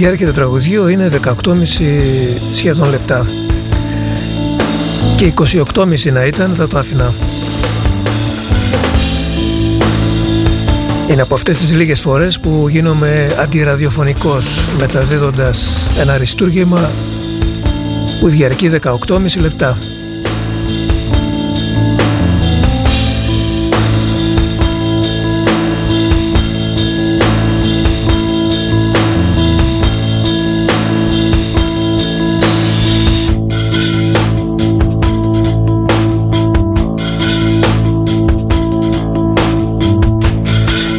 Η διάρκεια του τραγουδιού είναι 18,5 σχεδόν λεπτά και 28,5 να ήταν θα το άφηνα. Είναι από αυτές τις λίγες φορές που γίνομαι αντιραδιοφωνικός μεταδίδοντας ένα αριστούργημα που διαρκεί 18,5 λεπτά.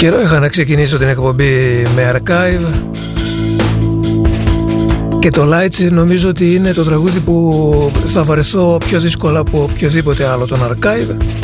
Καιρό είχα να ξεκινήσω την εκπομπή με archive. Και το Lights νομίζω ότι είναι το τραγούδι που θα βαρεθώ πιο δύσκολα από οποιοδήποτε άλλο τον archive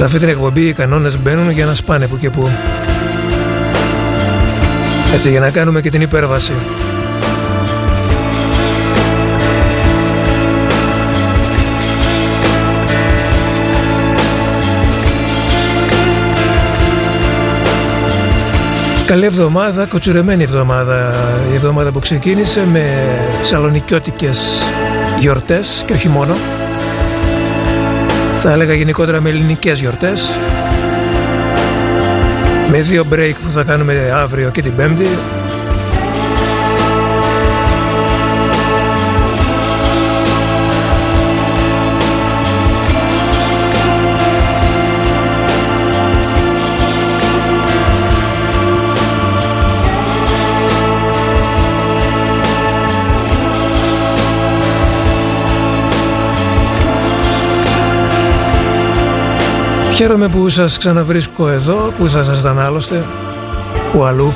Σε αυτή την εκπομπή οι κανόνες μπαίνουν για να σπάνε που και που. Έτσι για να κάνουμε και την υπέρβαση. Καλή εβδομάδα, κοτσουρεμένη εβδομάδα. Η εβδομάδα που ξεκίνησε με σαλονικιώτικες γιορτές και όχι μόνο θα έλεγα γενικότερα με ελληνικές γιορτές. Με δύο break που θα κάνουμε αύριο και την πέμπτη Χαίρομαι που σας ξαναβρίσκω εδώ, που θα σας άλλωστε, που αλλού,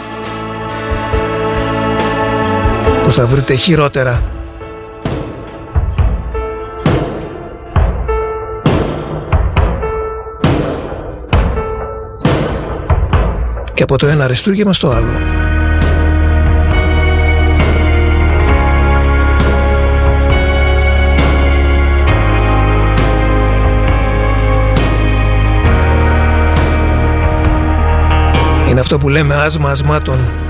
που θα βρείτε χειρότερα. Και από το ένα αριστούργημα στο άλλο. Είναι αυτό που λέμε άσμα ασμάτων.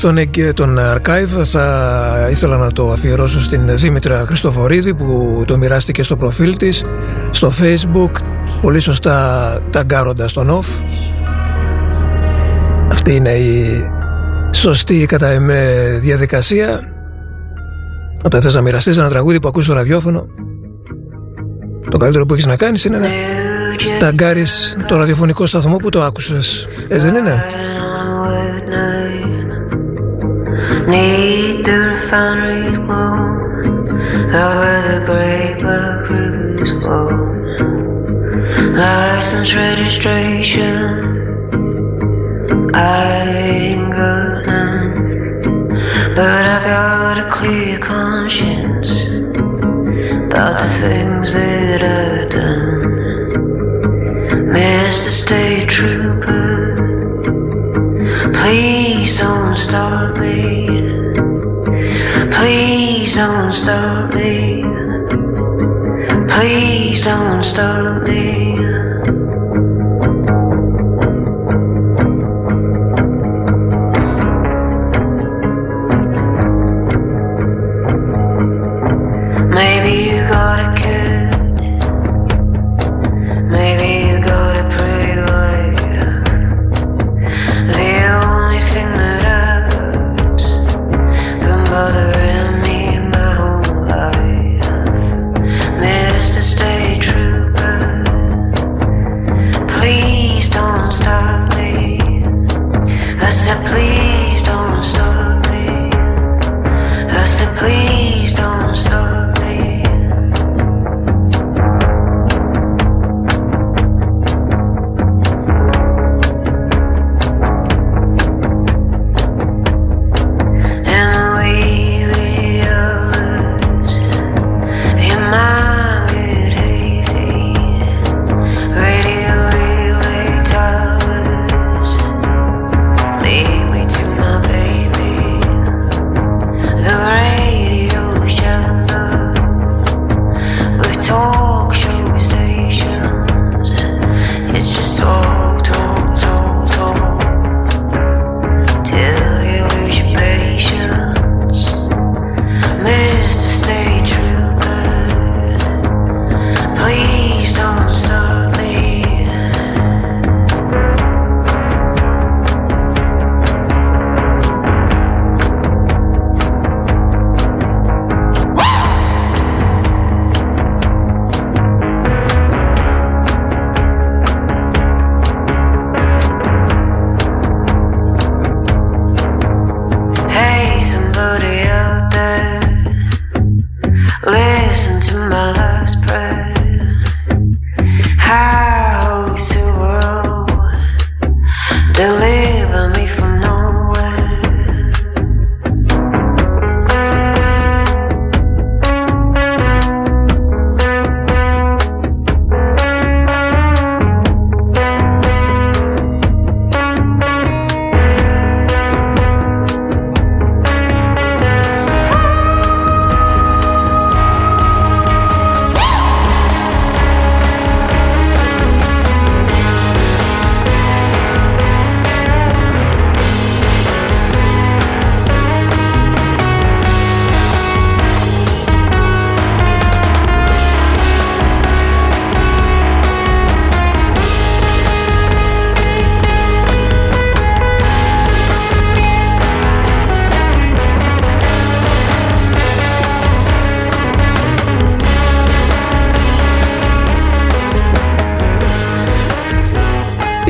Lightstone και τον Archive. Θα ήθελα να το αφιερώσω στην Δήμητρα Χριστοφορίδη που το μοιράστηκε στο προφίλ της στο facebook. Πολύ σωστά ταγκάροντας τον off. Αυτή είναι η σωστή κατά εμέ διαδικασία. Όταν θες να μοιραστείς ένα τραγούδι που ακούς στο ραδιόφωνο το καλύτερο που έχεις να κάνεις είναι να ταγκάρεις το ραδιοφωνικό σταθμό που το άκουσες. Έτσι δεν είναι; Need the refinery glow Out where the great black rivers flow License registration I ain't got none But I got a clear conscience About the things that I've done. Mr. State Trooper. Please don't stop me. Please don't stop me. Please don't stop me.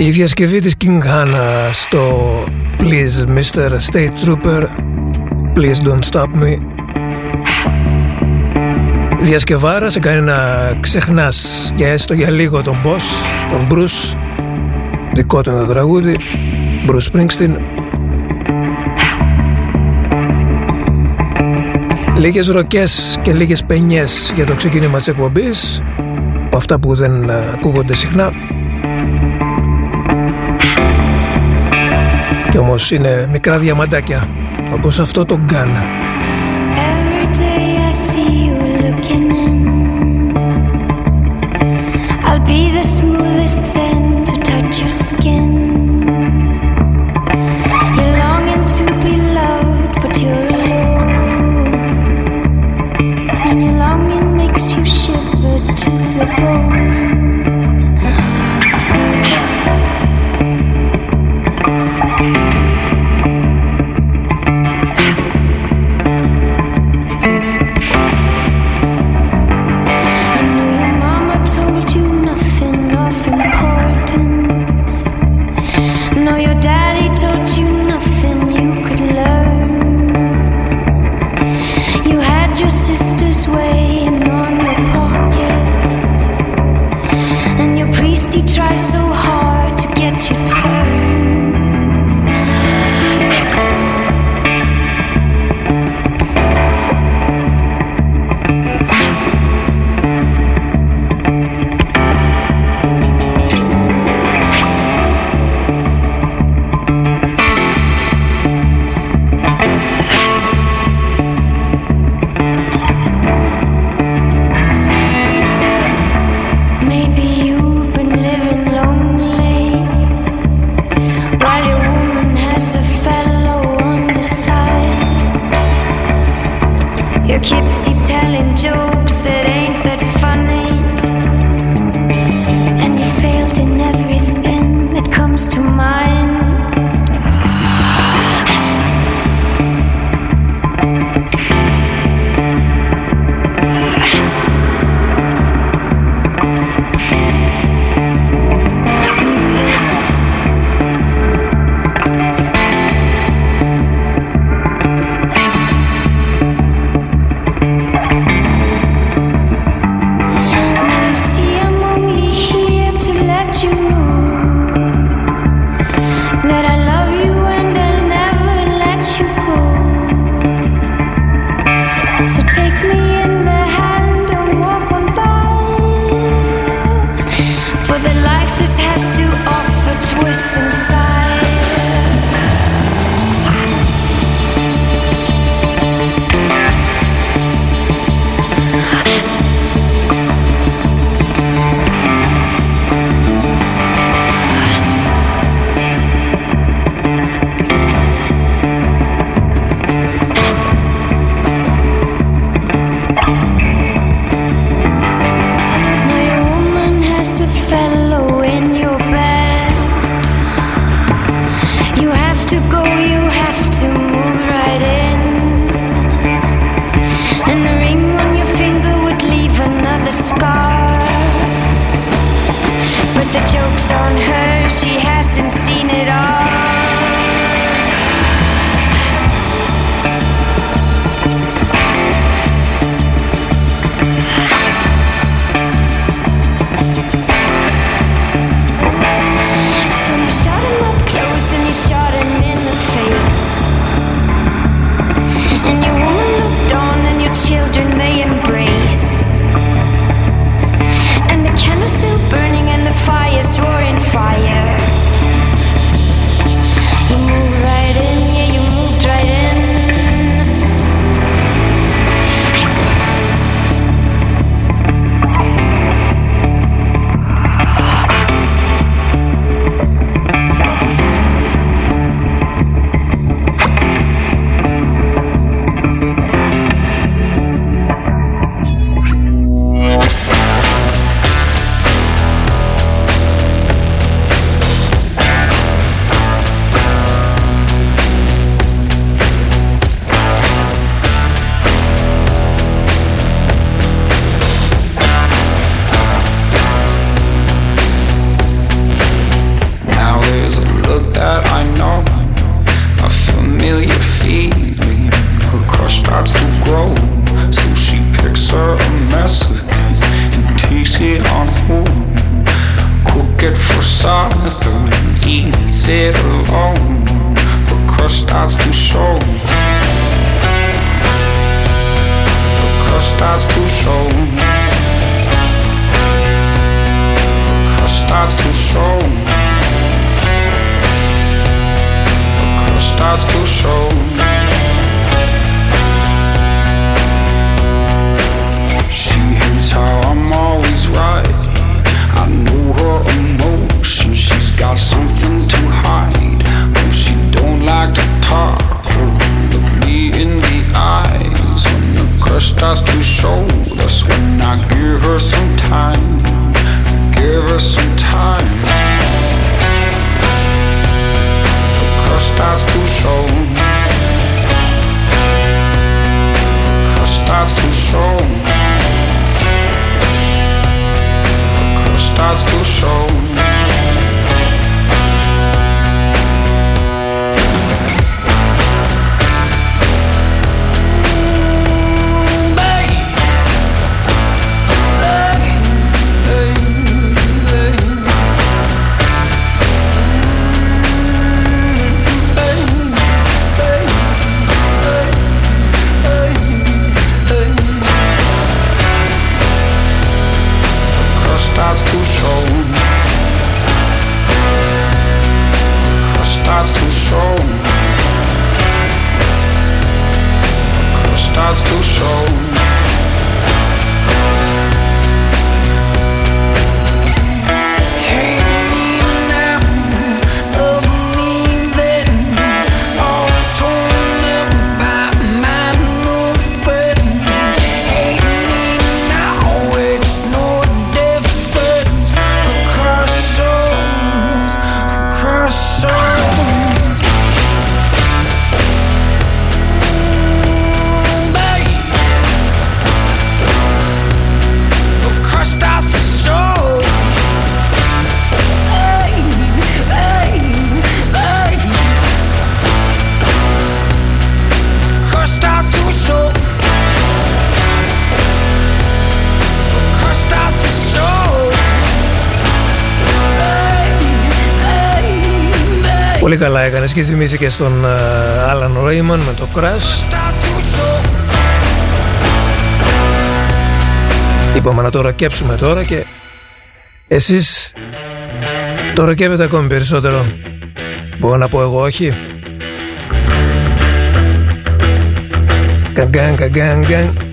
Η διασκευή της King Hannah στο Please Mr. State Trooper Please Don't Stop Me Διασκευάρα σε κάνει να ξεχνάς για έστω για λίγο τον boss, τον Bruce δικό του το τραγούδι Bruce Springsteen Λίγες ροκές και λίγες πενιές για το ξεκίνημα της εκπομπής από αυτά που δεν ακούγονται συχνά Κι όμως είναι μικρά διαμαντάκια όπως αυτό το Γκάνα. how I'm always right. I know her emotions, she's got something to hide. But she don't like to talk, look me in the eyes. When the crush starts to show, that's when I give her some time. Give her some time. The crush starts to show. The crush starts to show. fantásticos shows καλά έκανες και θυμήθηκες στον Άλαν uh, Ρέιμαν με το Crash. Είπαμε να το ροκέψουμε τώρα και εσείς το ροκεύετε ακόμη περισσότερο. Μπορώ να πω εγώ όχι. Καγκάν, καγκάν, καγκάν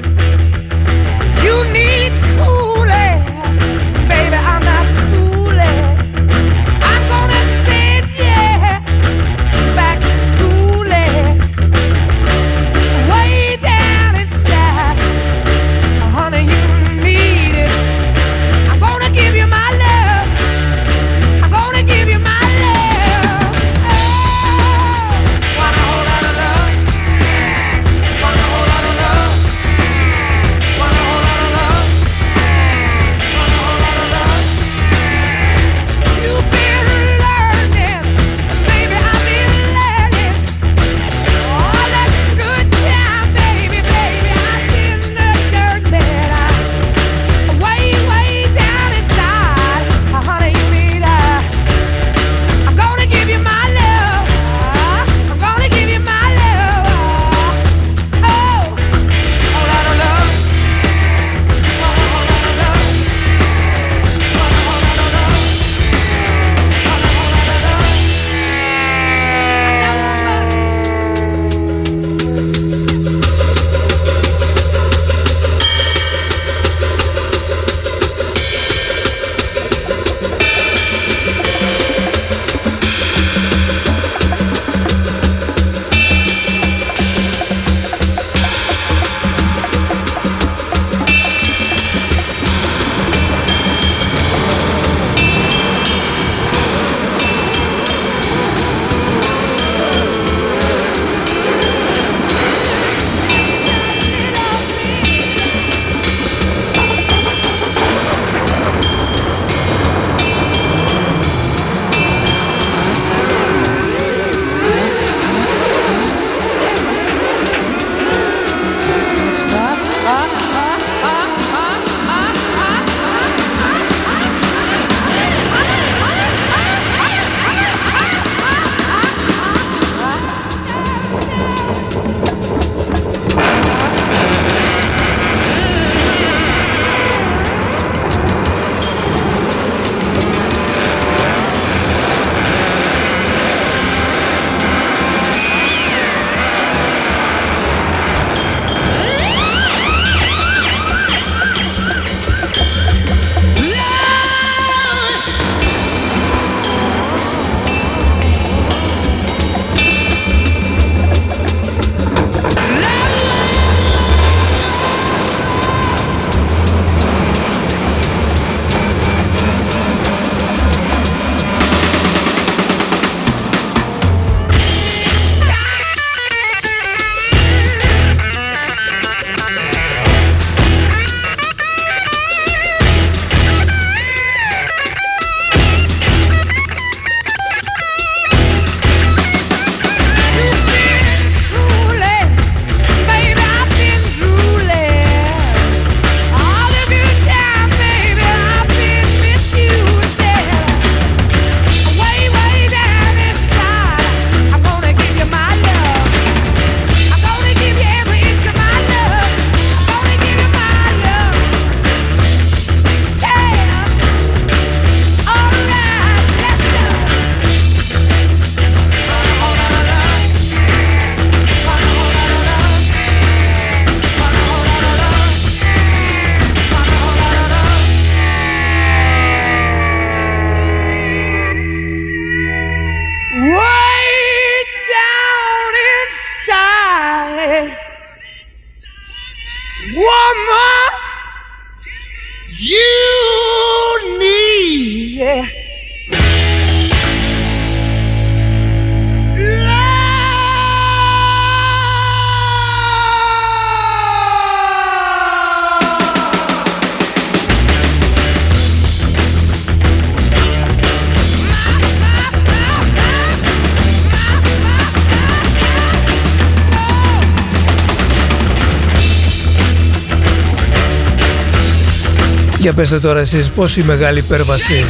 Για πέστε τώρα εσείς πόση μεγάλη υπέρβαση;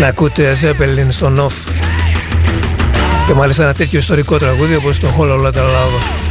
Να ακούτε Ζέπελιν στο Νοφ και μάλιστα ένα τέτοιο ιστορικό τραγούδι όπως το Hollow Lotta Love.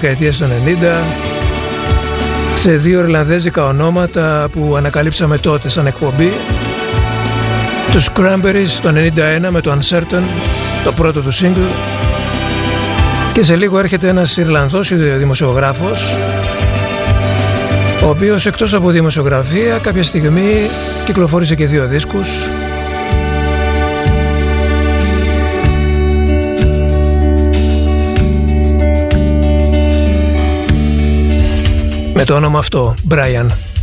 Δεκαετίας του 90 σε δύο Ιρλανδέζικα ονόματα που ανακαλύψαμε τότε σαν εκπομπή. Τους Cranberries το 91 με το Uncertain το πρώτο του single. Και σε λίγο έρχεται ένας Ιρλανδός δημοσιογράφος ο οποίος εκτός από δημοσιογραφία κάποια στιγμή κυκλοφόρησε και δύο δίσκους με το όνομα αυτό, Brian.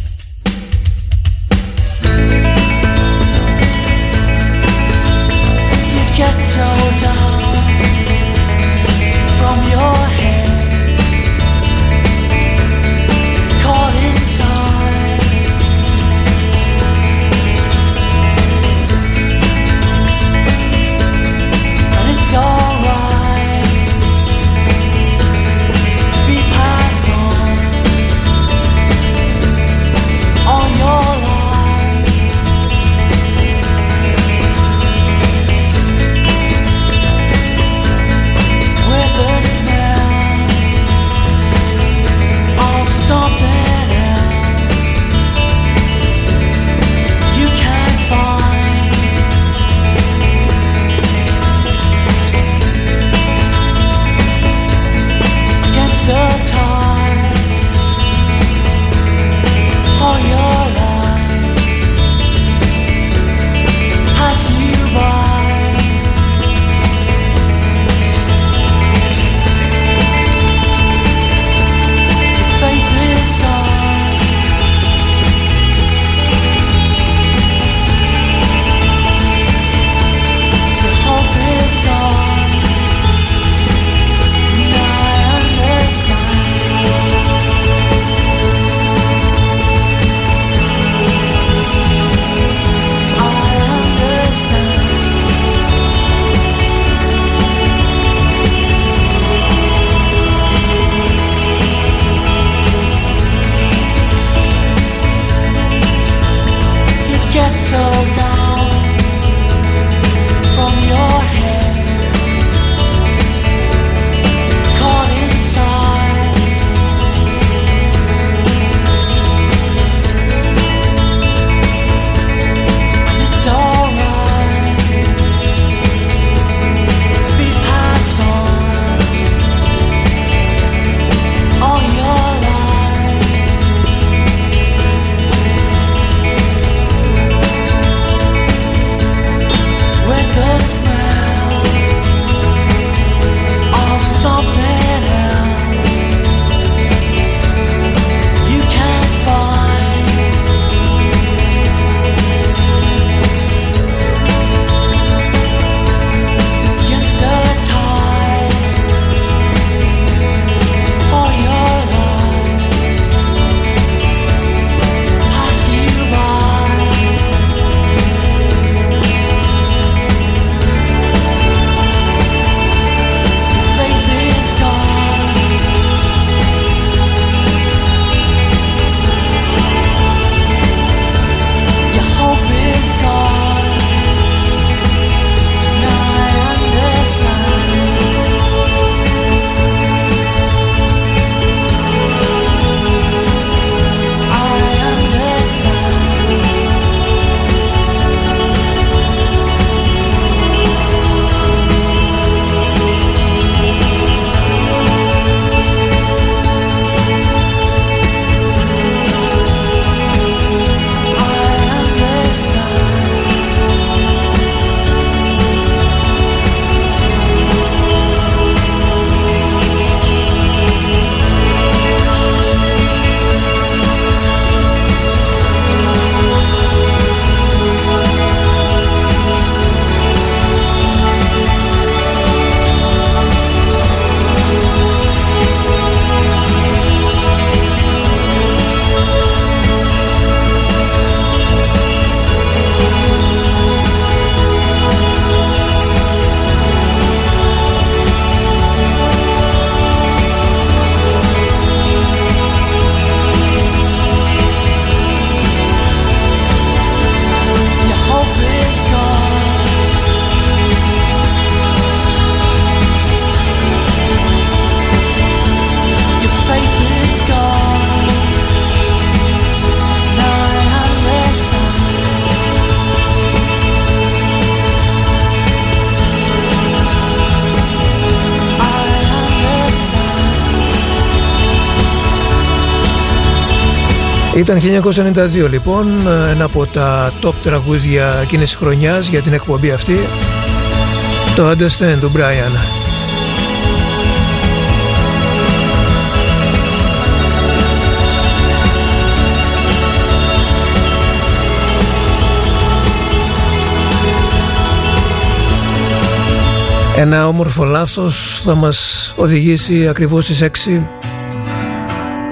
Ήταν 1992 λοιπόν, ένα από τα top τραγούδια εκείνης της χρονιάς για την εκπομπή αυτή, το Understand του Brian. Ένα όμορφο λάθος θα μας οδηγήσει ακριβώς στις 6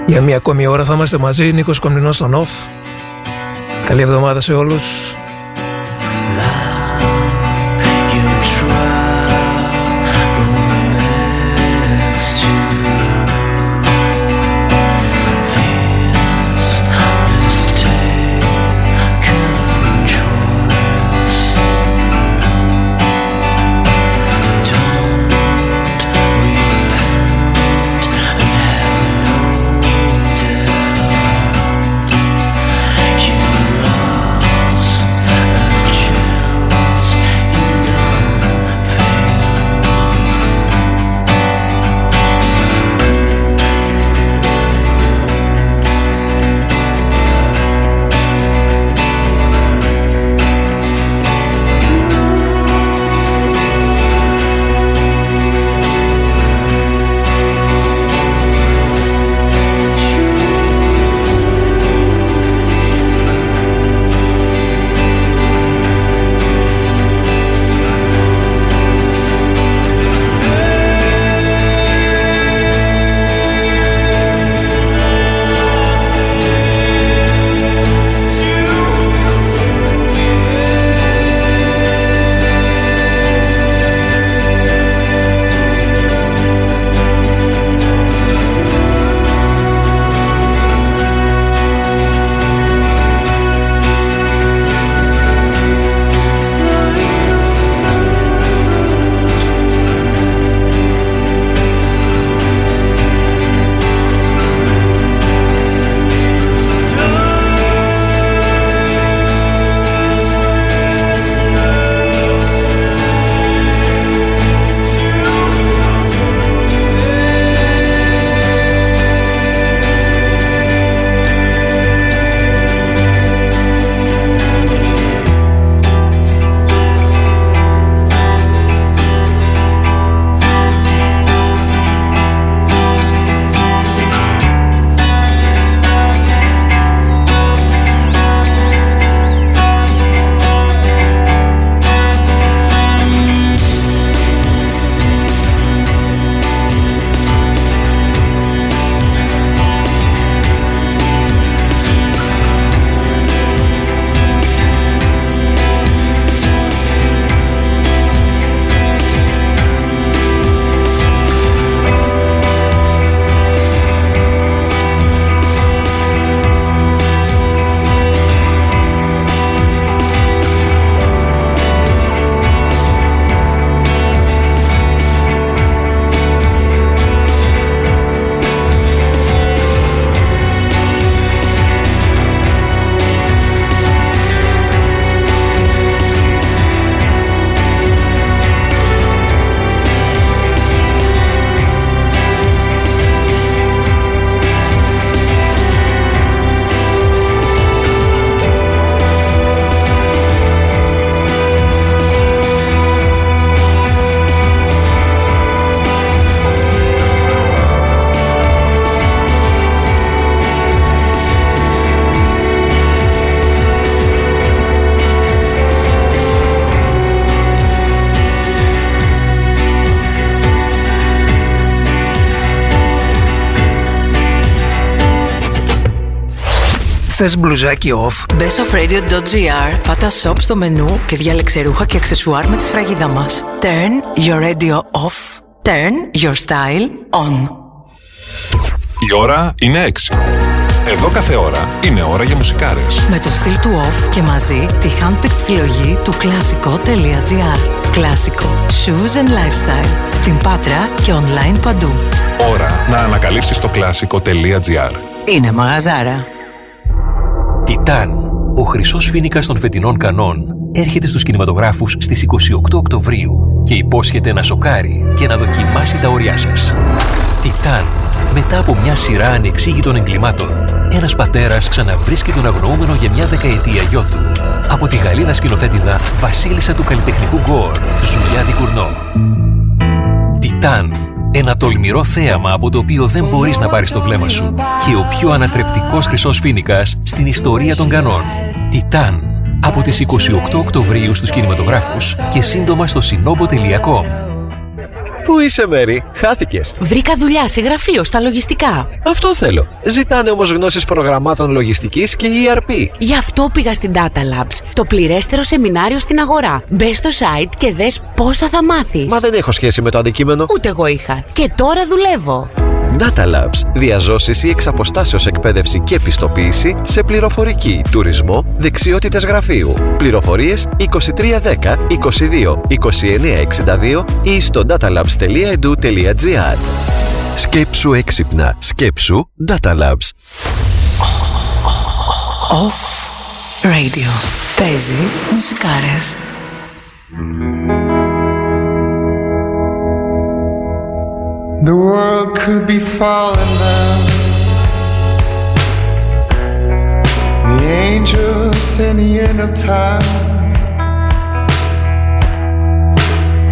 για μια ακόμη ώρα θα είμαστε μαζί, Νίκος Κομνηνός στον ΟΦ. Καλή εβδομάδα σε όλους. Θες μπλουζάκι off? Μπε στο radio.gr, πάτα shop στο μενού και διάλεξε ρούχα και αξεσουάρ με τη σφραγίδα μας. Turn your radio off. Turn your style on. Η ώρα είναι 6. Εδώ κάθε ώρα είναι ώρα για μουσικάρες. Με το στυλ του off και μαζί τη handpicked συλλογή του κλασικό.gr. Κλασικό. Shoes and lifestyle. Στην Πάτρα και online παντού. Ώρα να ανακαλύψεις το κλασικό.gr. Είναι μαγαζάρα. Τιτάν, ο χρυσός φίνικας των φετινών κανόν, έρχεται στους κινηματογράφους στις 28 Οκτωβρίου και υπόσχεται να σοκάρει και να δοκιμάσει τα όρια σας. Τιτάν, μετά από μια σειρά ανεξήγητων εγκλημάτων, ένας πατέρας ξαναβρίσκει τον αγνοούμενο για μια δεκαετία γιο του. Από τη Γαλλίδα σκηνοθέτηδα Βασίλισσα του καλλιτεχνικού γκορ, Ζουλιά Δικουρνό. Τιτάν. Ένα τολμηρό θέαμα από το οποίο δεν μπορείς να πάρεις το βλέμμα σου και ο πιο ανατρεπτικός χρυσός φίνικας στην ιστορία των κανόν. Τιτάν. Από τις 28 Οκτωβρίου στους κινηματογράφους και σύντομα στο sinobo.com. Πού είσαι, Μέρι, χάθηκες. Βρήκα δουλειά σε γραφείο στα λογιστικά. Αυτό θέλω. Ζητάνε όμως γνώσεις προγραμμάτων λογιστικής και ERP. Γι' αυτό πήγα στην Data Labs, το πληρέστερο σεμινάριο στην αγορά. Μπες στο site και δες πόσα θα μάθεις; Μα δεν έχω σχέση με το αντικείμενο. Ούτε εγώ είχα. Και τώρα δουλεύω. Data Labs. Διαζώσεις ή εξαποστάσεως εκπαίδευση και επιστοποίηση σε πληροφορική, τουρισμό, δεξιότητες γραφείου. Πληροφορίες 2310 22 2962 ή στο datalabs.edu.gr Σκέψου έξυπνα. Σκέψου Data Labs. Off Radio. Παίζει μουσικάρες. The world could be falling down. The angels in the end of time.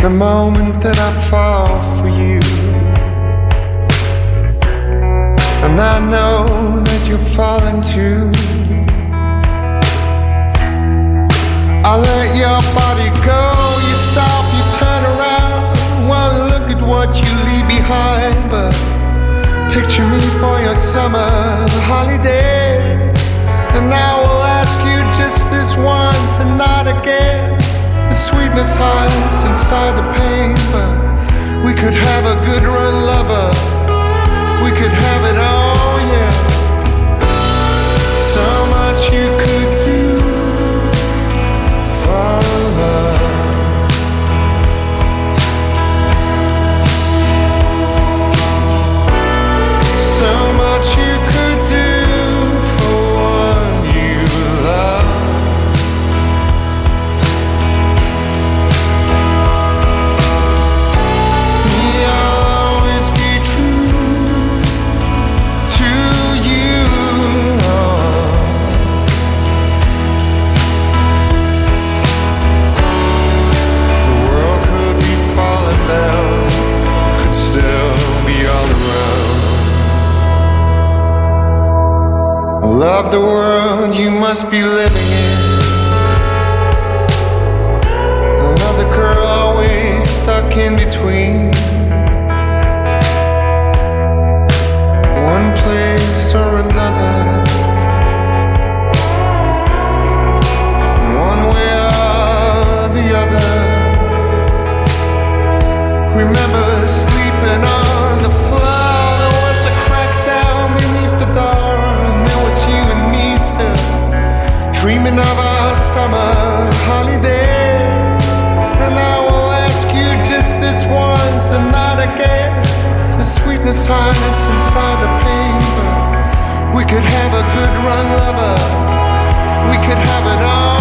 The moment that I fall for you. And I know that you're falling too. I let your body go, what you leave behind, but picture me for your summer holiday. And I will ask you just this once and not again. The sweetness hides inside the pain, but we could have a good run, lover. We could have it all, Love the world you must be living in. Love the girl always stuck in between. Hides inside the but we could have a good run, lover. We could have it all,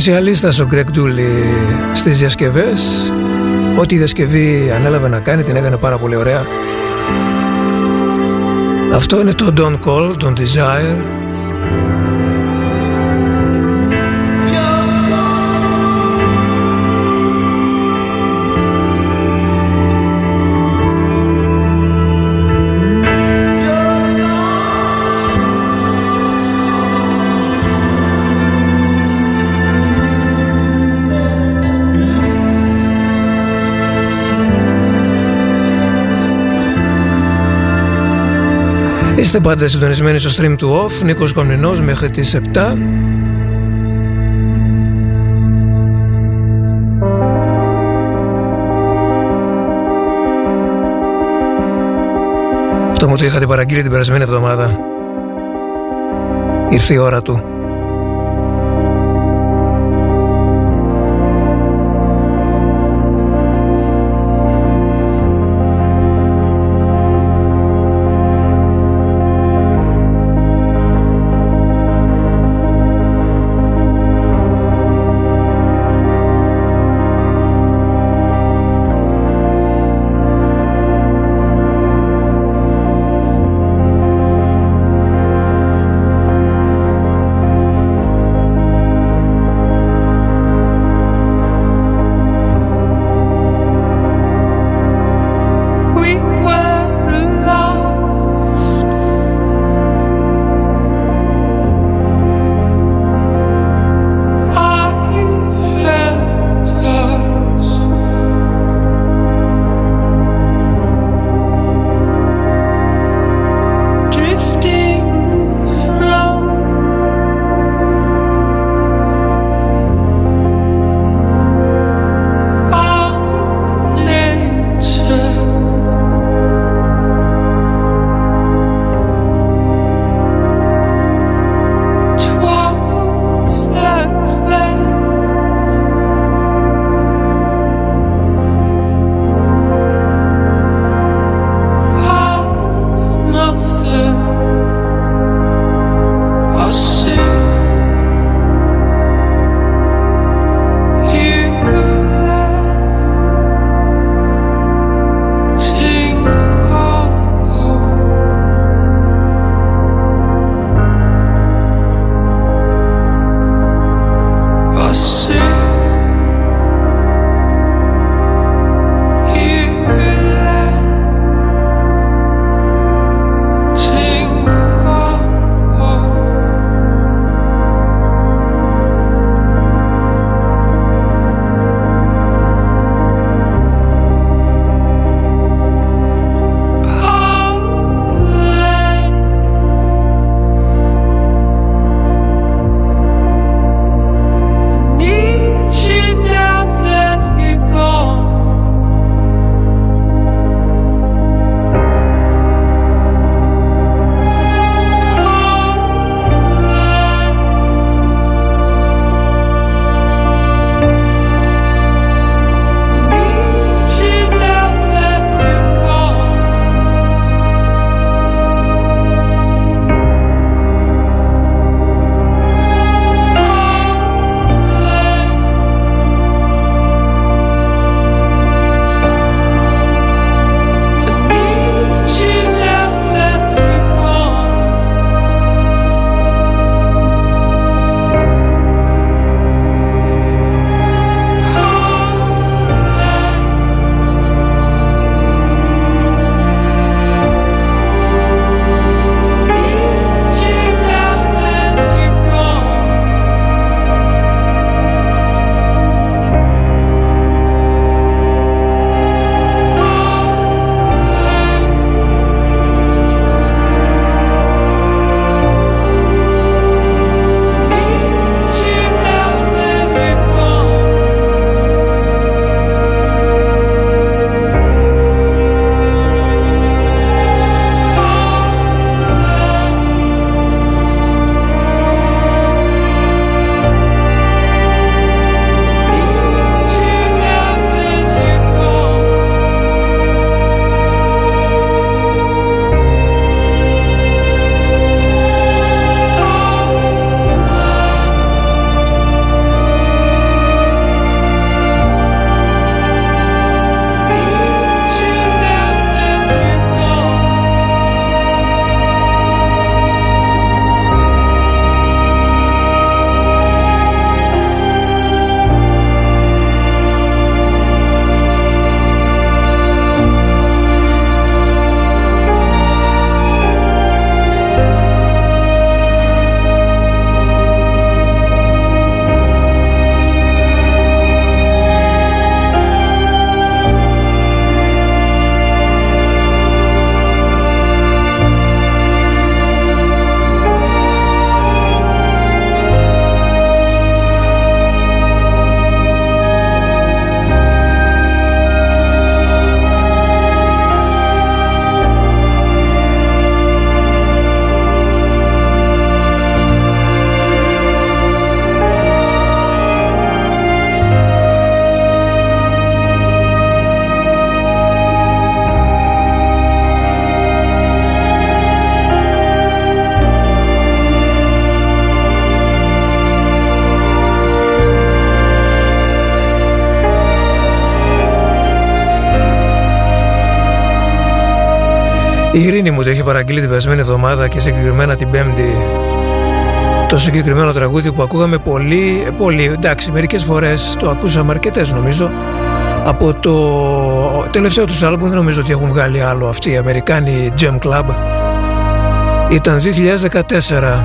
Σπεσιαλίστας ο Γκρέκ Ντούλη στις διασκευές. Ό,τι η διασκευή ανέλαβε να κάνει την έκανε πάρα πολύ ωραία. Αυτό είναι το Don't Call, Don't Desire Είστε πάντα συντονισμένοι στο stream του OFF, Νίκος Κομνηνός μέχρι τις 7. Αυτό μου το είχατε παραγγείλει την περασμένη εβδομάδα. Ήρθε η ώρα του. Η Ειρήνη μου το είχε παραγγείλει την περασμένη εβδομάδα και συγκεκριμένα την Πέμπτη. Το συγκεκριμένο τραγούδι που ακούγαμε πολύ, ε, πολύ, εντάξει, μερικές φορές το ακούσαμε αρκετές νομίζω από το τελευταίο τους άλμπουμ δεν νομίζω ότι έχουν βγάλει άλλο αυτοί οι Αμερικάνοι Jam Club. Ήταν 2014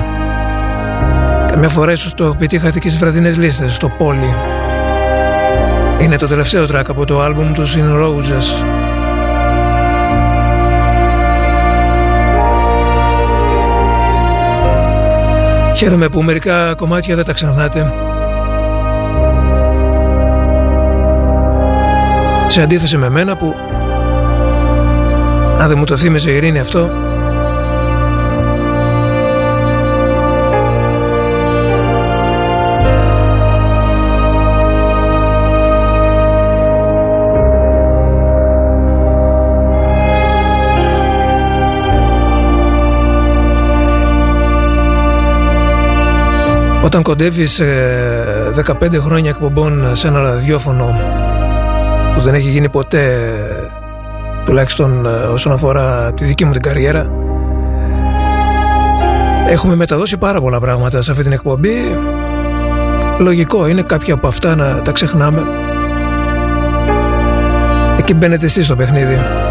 καμιά φορά ίσως το επιτύχατε και στις βραδινές λίστες στο Πόλι είναι το τελευταίο track από το άλμπουμ του In Roses Χαίρομαι που μερικά κομμάτια δεν τα ξανάτε. Σε αντίθεση με μένα που αν δεν μου το θύμιζε η Ειρήνη αυτό Όταν κοντεύεις 15 χρόνια εκπομπών σε ένα ραδιόφωνο που δεν έχει γίνει ποτέ τουλάχιστον ε, όσον αφορά τη δική μου την καριέρα έχουμε μεταδώσει πάρα πολλά πράγματα σε αυτή την εκπομπή. Λογικό είναι κάποια από αυτά να τα ξεχνάμε. Εκεί μπαίνετε εσείς στο παιχνίδι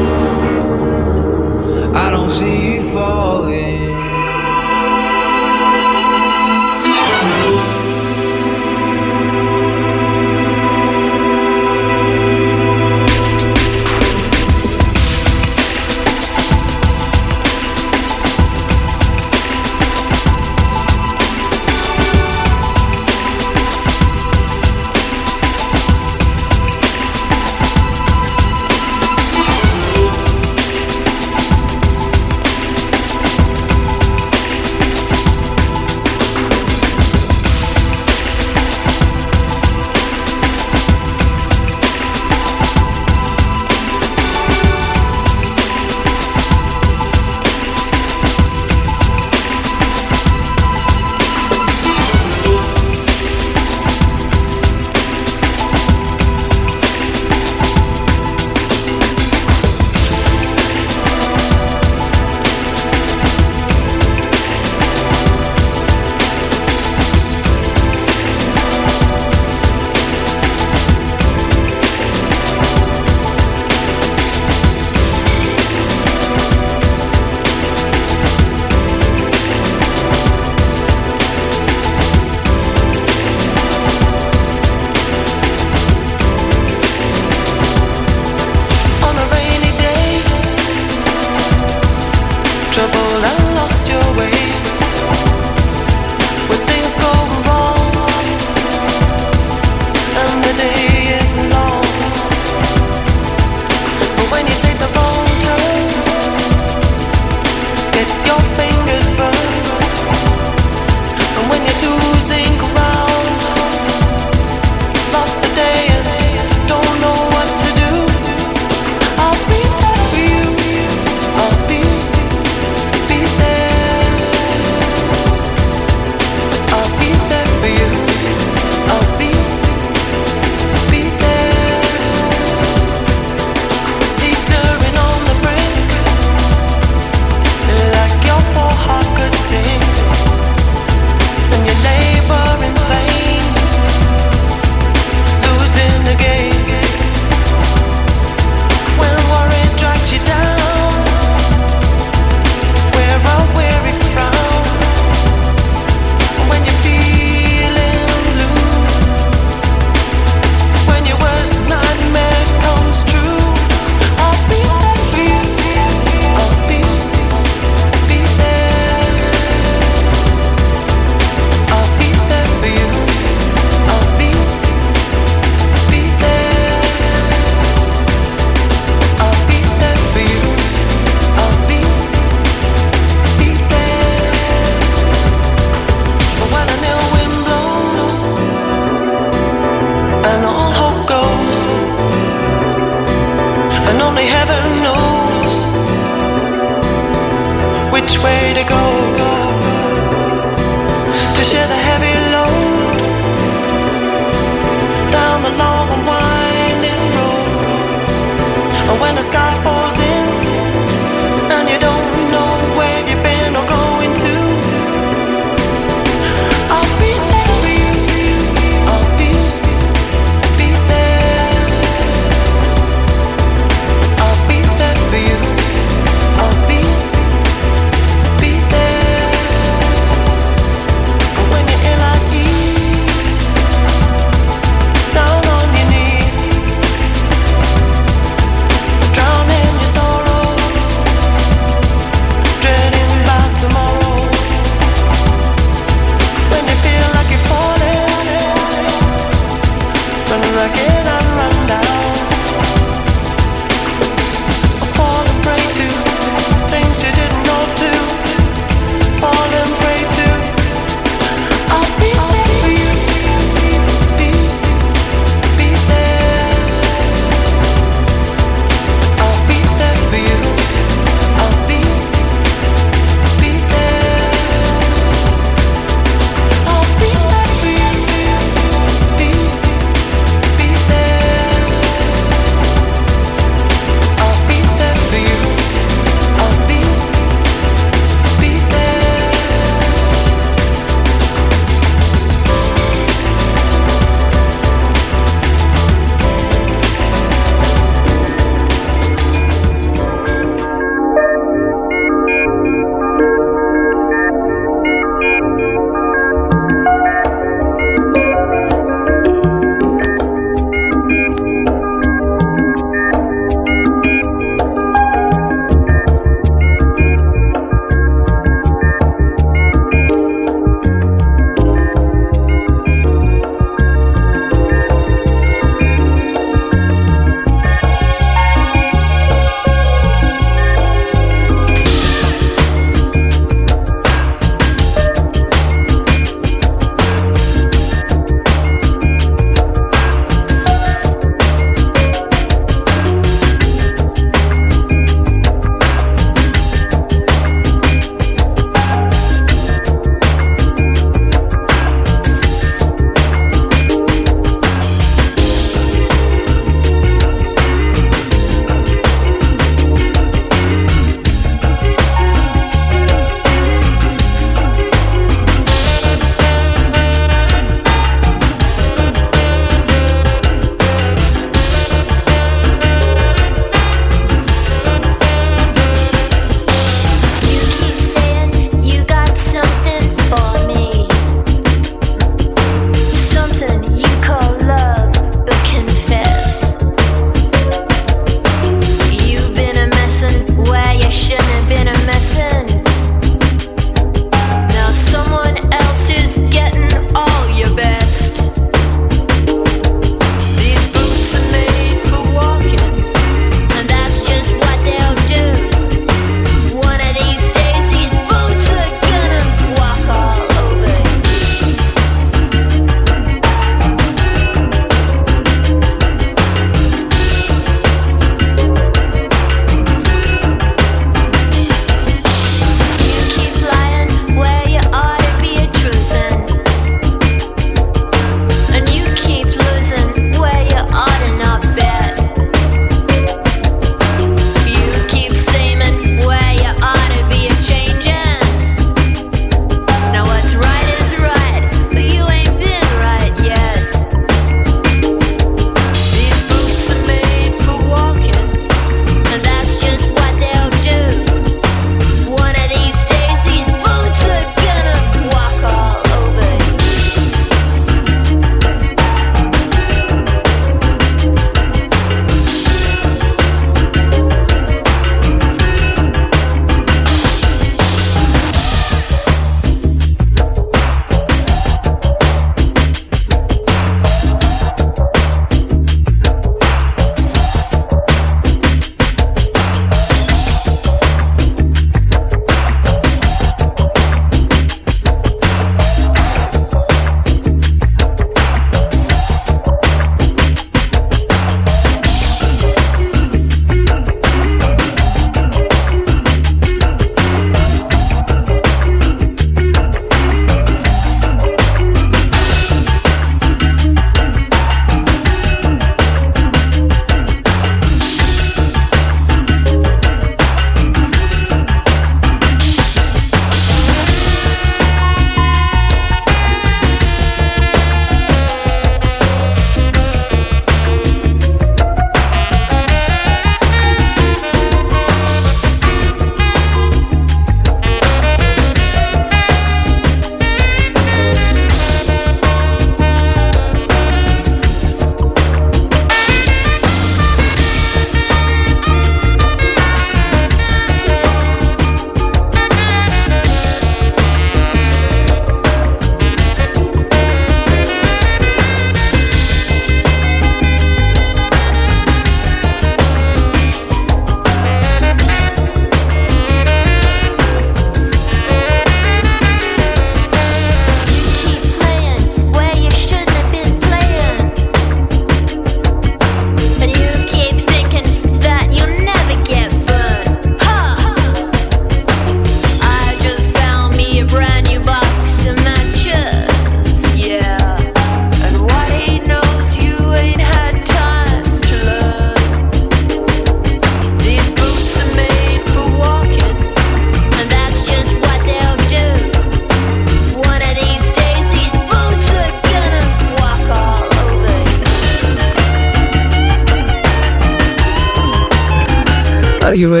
Are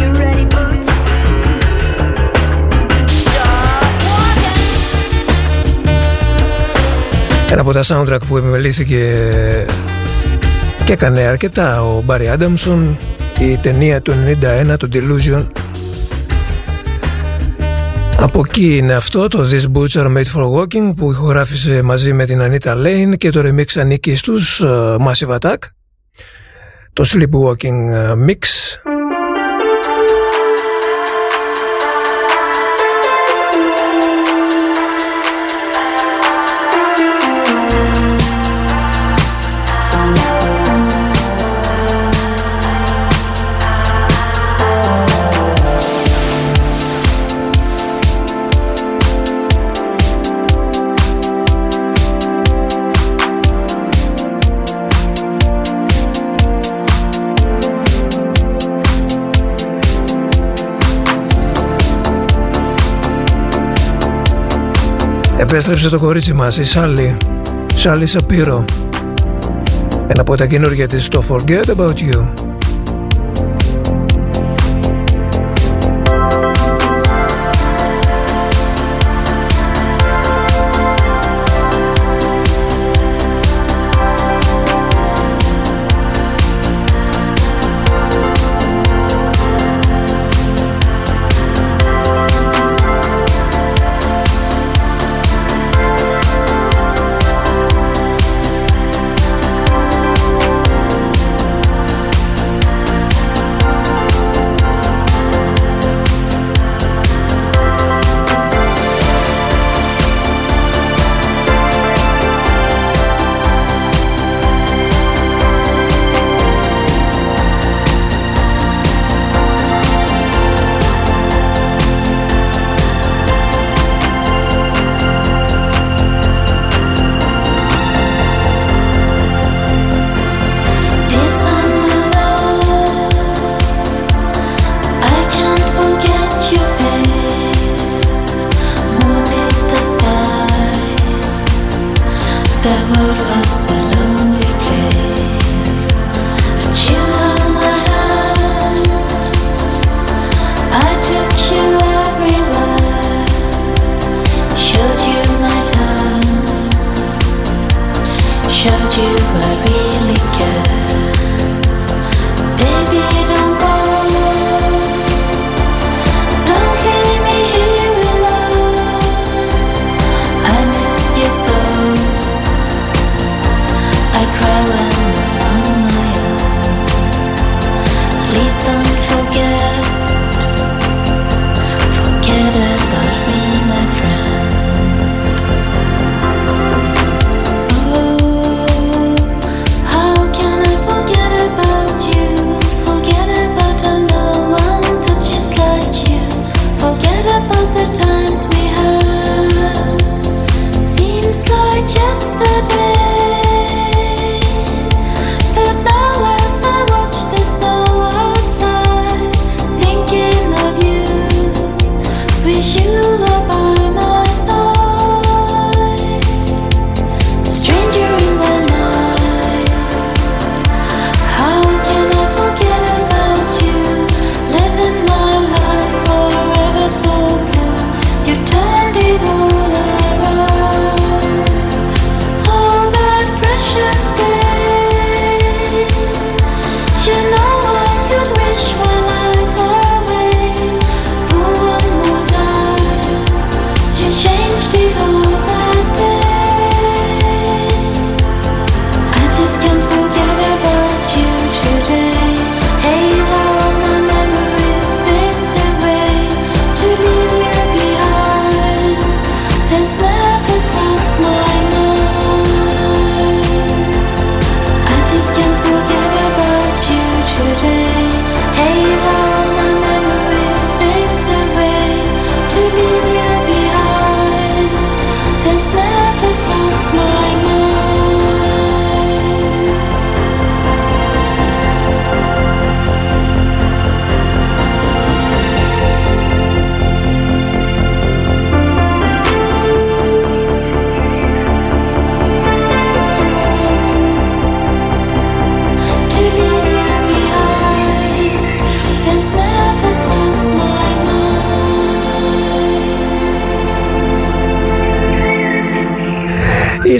you ready boots? Ένα από τα soundtrack που επιμελήθηκε και έκανε αρκετά ο Μπάρι Άνταμσον η ταινία του 91 το Delusion από εκεί είναι αυτό το This Butcher Made for Walking που ηχογράφησε μαζί με την Anita Lane και το remix ανήκει στους uh, Massive Attack το Sleepwalking uh, Mix Επέστρεψε το κορίτσι μας, η Σάλι, Σάλι Σαπύρο. Ένα από τα καινούργια της, το Forget About You.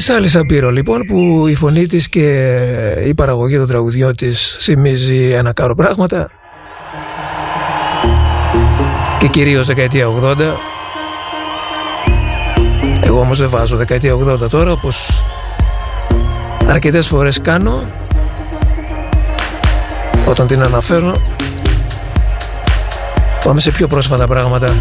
Η Σάλη Σαπύρο λοιπόν που η φωνή της και η παραγωγή των τραγουδιών της θυμίζει ένα κάρο πράγματα. Και κυρίως δεκαετία 80 εγώ όμως δεν βάζω δεκαετία 80 τώρα όπως αρκετές φορές κάνω όταν την αναφέρω. Πάμε σε πιο πρόσφατα πράγματα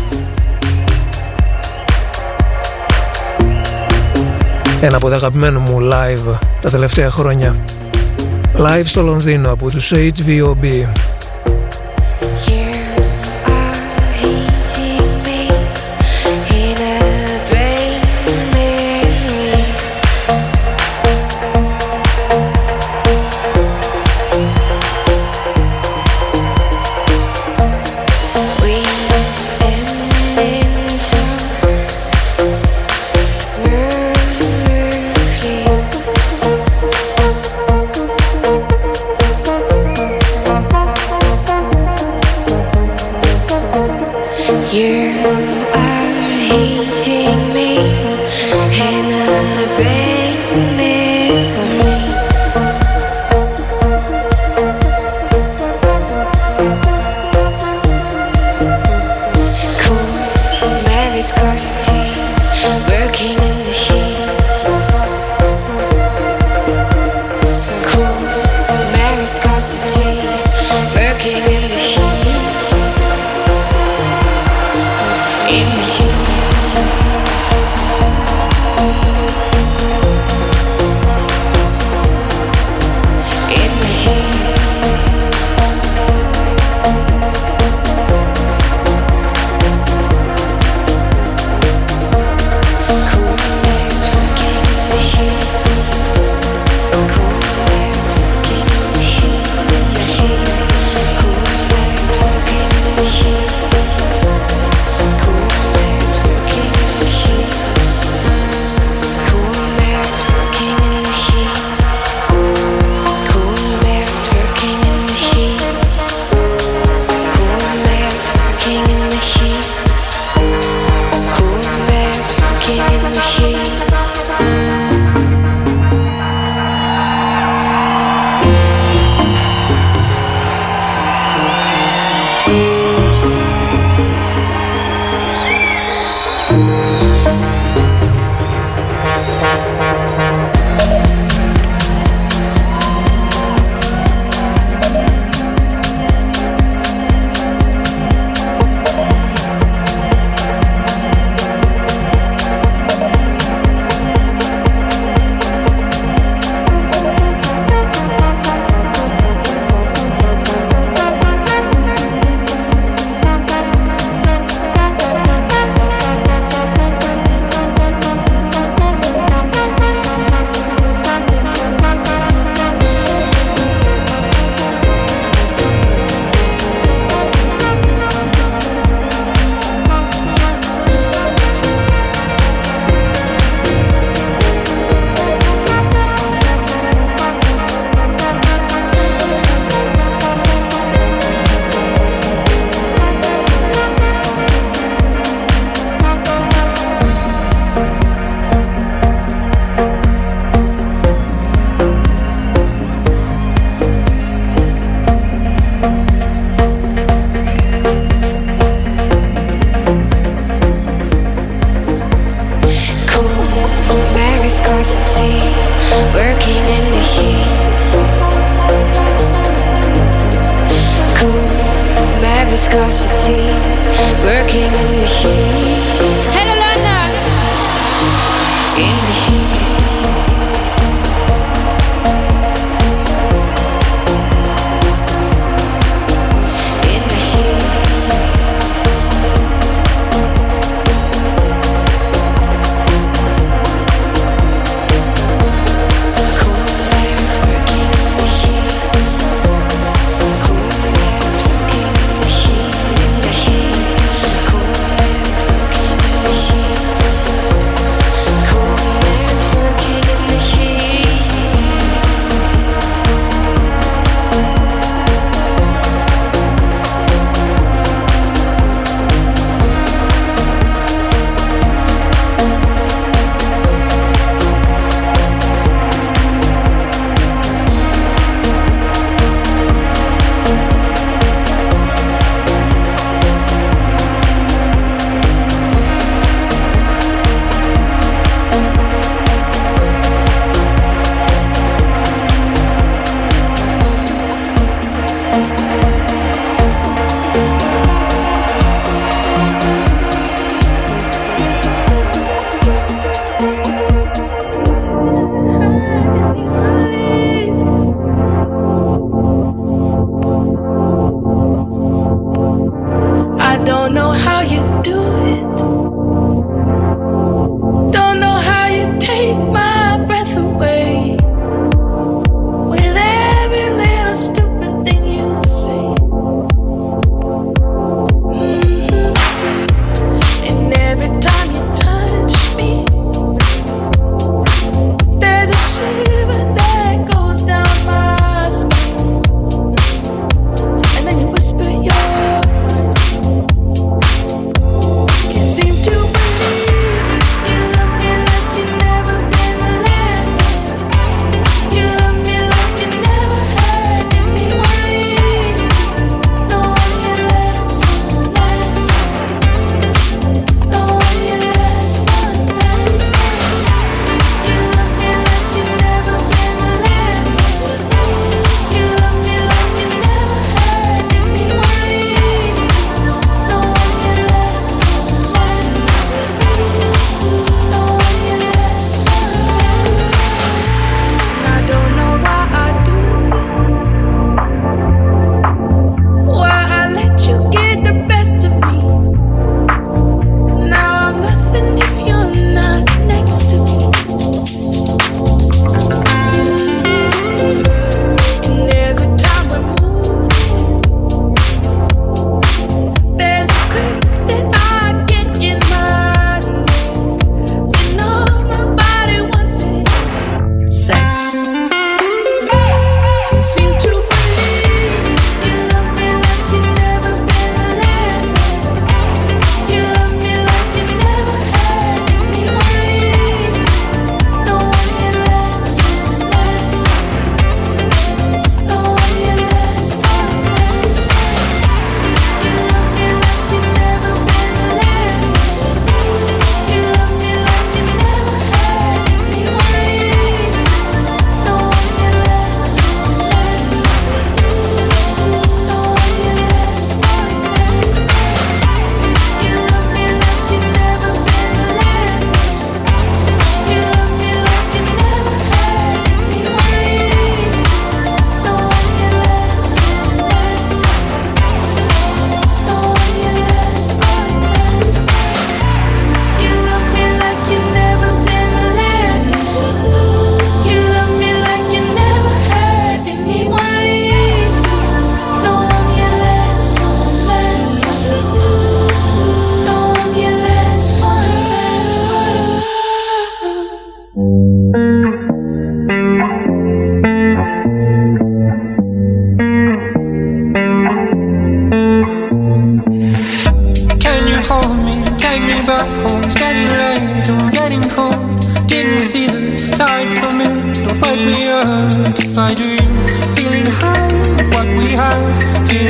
ένα από τα αγαπημένα μου live τα τελευταία χρόνια. Live στο Λονδίνο από τους HVOB King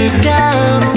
down.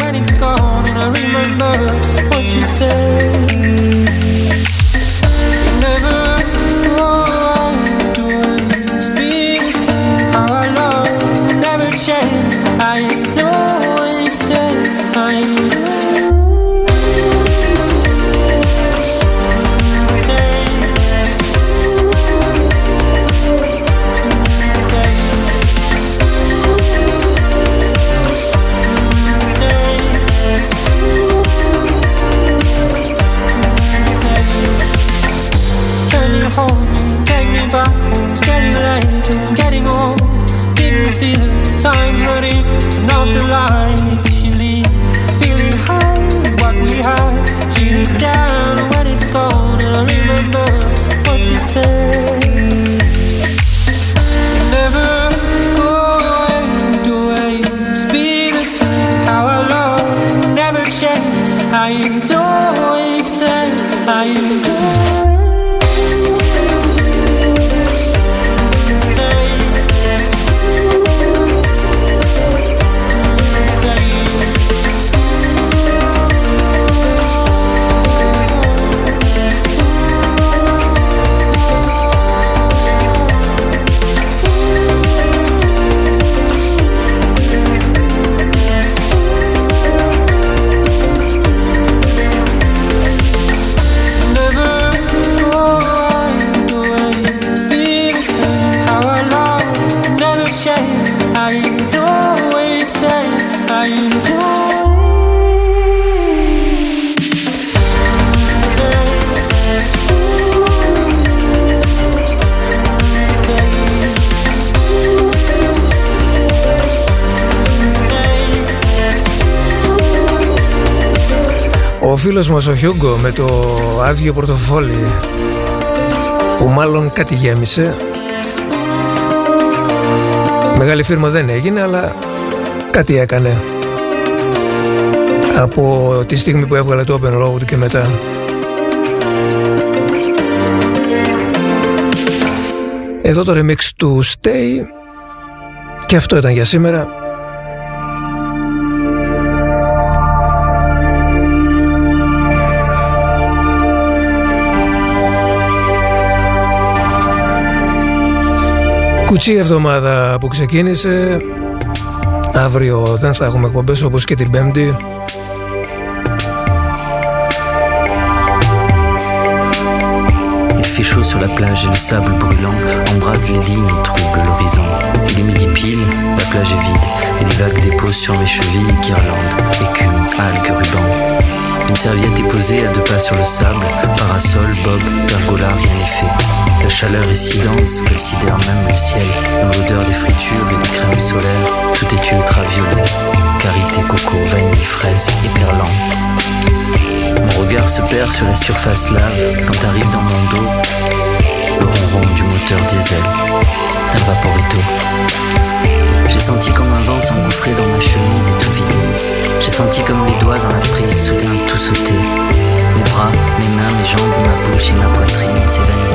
Φίλος μας ο Χιούγκο με το άδειο πορτοφόλι που μάλλον κάτι γέμισε. Μεγάλη φίρμα δεν έγινε αλλά κάτι έκανε. Από τη στιγμή που έβγαλε το Open Road και μετά. Εδώ το remix του Stay και αυτό ήταν για σήμερα. Κουτσή εβδομάδα που ξεκίνησε Αύριο δεν θα έχουμε εκπομπές όπως και την Πέμπτη Il fait chaud sur la plage et le sable brûlant embrase les lignes et trouble l'horizon. Il est midi pile, la plage est vide et les vagues déposent sur mes chevilles guirlandes, écumes, algues, rubans. Une serviette est posée à deux pas sur le sable, parasol, bob, pergola, rien n'est fait. La chaleur est si dense qu'elle sidère même le ciel. Dans l'odeur des fritures et des crèmes solaires, tout est ultraviolet. Karité, coco, vanille, fraise et perlant. Mon regard se perd sur la surface lave quand arrive dans mon dos le ronron du moteur diesel d'un vaporito. J'ai senti comme un vent s'engouffrer dans ma chemise et tout vider. J'ai senti comme les doigts dans la prise soudain tout sauter. Mes bras, mes mains, mes jambes, ma bouche et ma poitrine s'évanouir.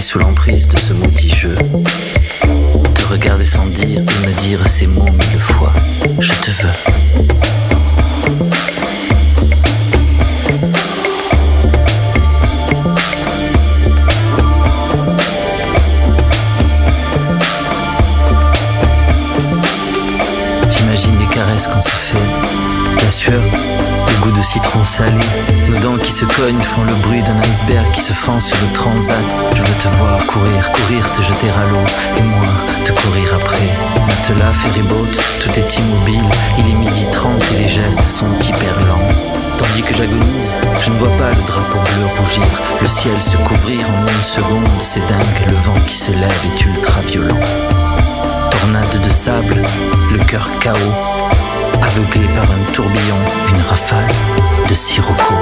Sous l'emprise de Tout est immobile, il est midi 30 et les gestes sont hyper lents. Tandis que j'agonise, je ne vois pas le drapeau bleu rougir, le ciel se couvrir en une seconde, c'est dingue, le vent qui se lève est ultra violent tornade de sable, le cœur chaos, aveuglé par un tourbillon, une rafale de sirocco.